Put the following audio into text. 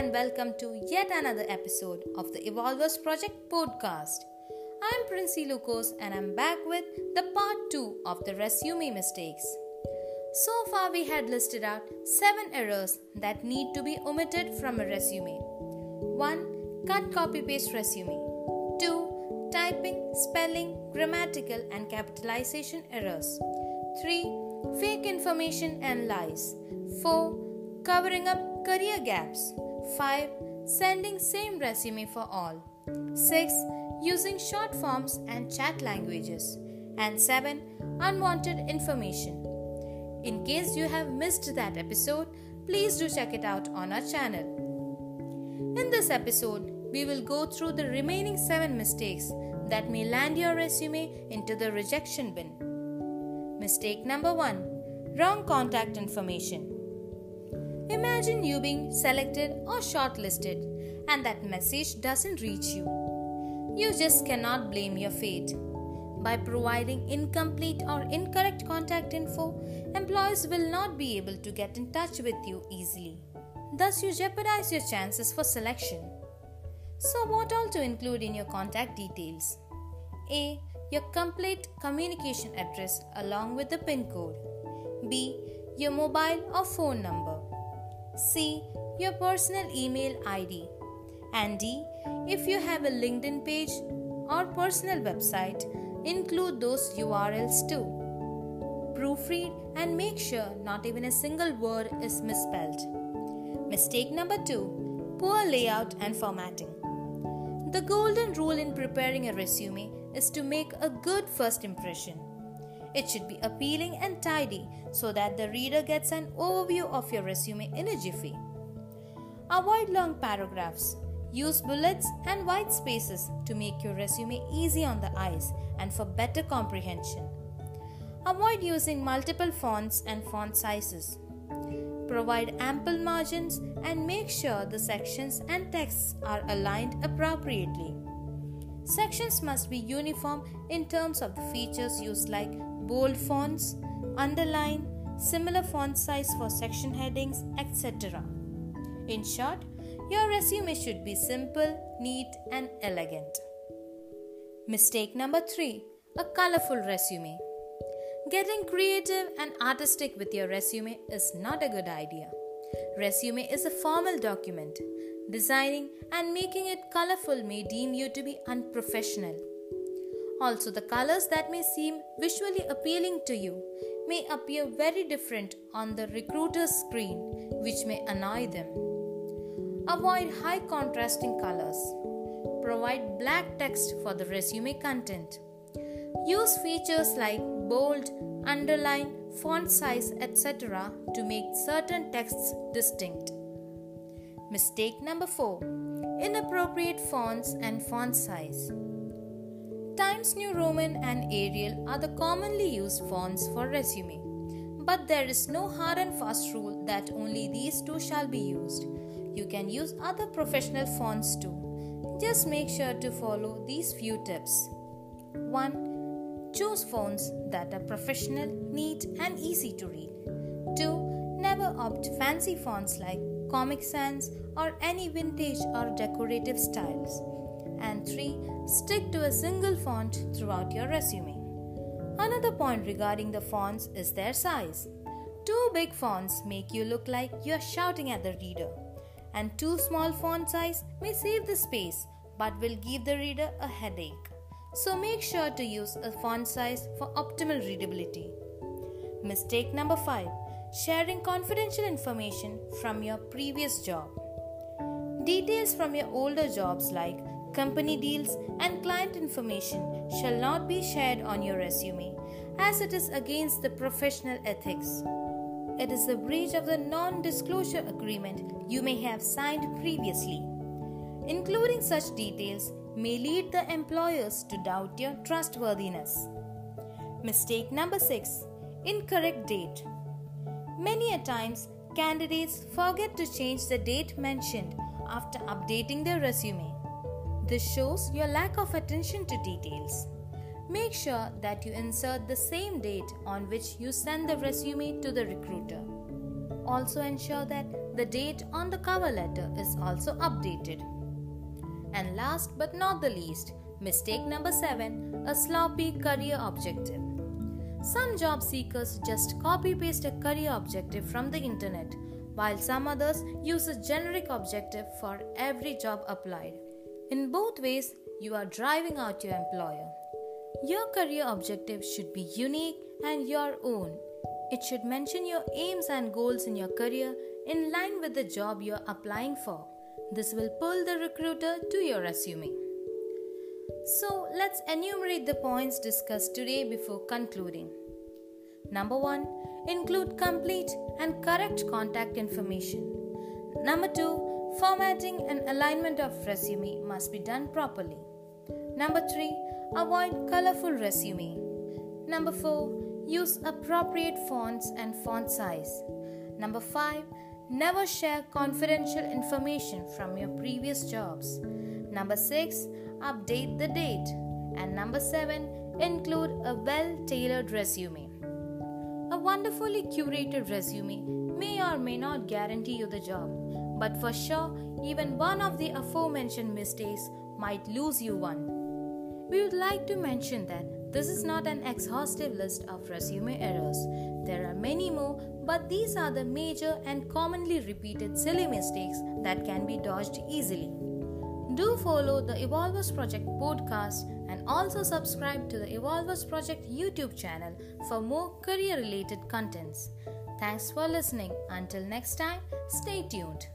and welcome to yet another episode of the Evolvers Project podcast. I'm Princy Lucas and I'm back with the part 2 of the resume mistakes. So far, we had listed out 7 errors that need to be omitted from a resume 1. Cut copy paste resume, 2. Typing, spelling, grammatical, and capitalization errors, 3. Fake information and lies, 4 covering up career gaps. 5. Sending same resume for all. 6. Using short forms and chat languages. And 7. Unwanted information. In case you have missed that episode, please do check it out on our channel. In this episode, we will go through the remaining 7 mistakes that may land your resume into the rejection bin. Mistake number 1 Wrong contact information. Imagine you being selected or shortlisted and that message doesn't reach you. You just cannot blame your fate. By providing incomplete or incorrect contact info, employers will not be able to get in touch with you easily. Thus, you jeopardize your chances for selection. So, what all to include in your contact details? A. Your complete communication address along with the PIN code. B. Your mobile or phone number. C. Your personal email ID. And D. If you have a LinkedIn page or personal website, include those URLs too. Proofread and make sure not even a single word is misspelled. Mistake number 2 Poor layout and formatting. The golden rule in preparing a resume is to make a good first impression. It should be appealing and tidy so that the reader gets an overview of your resume in a jiffy. Avoid long paragraphs. Use bullets and white spaces to make your resume easy on the eyes and for better comprehension. Avoid using multiple fonts and font sizes. Provide ample margins and make sure the sections and texts are aligned appropriately. Sections must be uniform in terms of the features used like bold fonts, underline, similar font size for section headings, etc. In short, your resume should be simple, neat, and elegant. Mistake number 3 A colorful resume. Getting creative and artistic with your resume is not a good idea. Resume is a formal document. Designing and making it colorful may deem you to be unprofessional. Also, the colors that may seem visually appealing to you may appear very different on the recruiter's screen, which may annoy them. Avoid high contrasting colors. Provide black text for the resume content. Use features like bold, underline, font size, etc. to make certain texts distinct. Mistake number 4 Inappropriate fonts and font size. Times New Roman and Arial are the commonly used fonts for resume. But there is no hard and fast rule that only these two shall be used. You can use other professional fonts too. Just make sure to follow these few tips. 1. Choose fonts that are professional, neat, and easy to read. 2. Never opt fancy fonts like Comic Sans or any vintage or decorative styles. And 3. Stick to a single font throughout your resume. Another point regarding the fonts is their size. Too big fonts make you look like you're shouting at the reader, and too small font size may save the space but will give the reader a headache. So make sure to use a font size for optimal readability. Mistake number 5 Sharing confidential information from your previous job. Details from your older jobs like company deals, and client information shall not be shared on your resume as it is against the professional ethics. It is a breach of the non disclosure agreement you may have signed previously. Including such details may lead the employers to doubt your trustworthiness. Mistake number 6 Incorrect date. Many a times, candidates forget to change the date mentioned after updating their resume. This shows your lack of attention to details. Make sure that you insert the same date on which you send the resume to the recruiter. also ensure that the date on the cover letter is also updated. And last but not the least, mistake number 7 a sloppy career objective. Some job seekers just copy paste a career objective from the internet, while some others use a generic objective for every job applied. In both ways, you are driving out your employer. Your career objective should be unique and your own. It should mention your aims and goals in your career in line with the job you are applying for. This will pull the recruiter to your resume. So, let's enumerate the points discussed today before concluding. Number 1 Include complete and correct contact information. Number 2 Formatting and alignment of resume must be done properly. Number 3 Avoid colorful resume. Number 4 Use appropriate fonts and font size. Number 5 Never share confidential information from your previous jobs. Number 6 update the date. And number 7, include a well tailored resume. A wonderfully curated resume may or may not guarantee you the job, but for sure, even one of the aforementioned mistakes might lose you one. We would like to mention that this is not an exhaustive list of resume errors. There are many more, but these are the major and commonly repeated silly mistakes that can be dodged easily. Do follow the Evolvers Project podcast and also subscribe to the Evolvers Project YouTube channel for more career related contents. Thanks for listening. Until next time, stay tuned.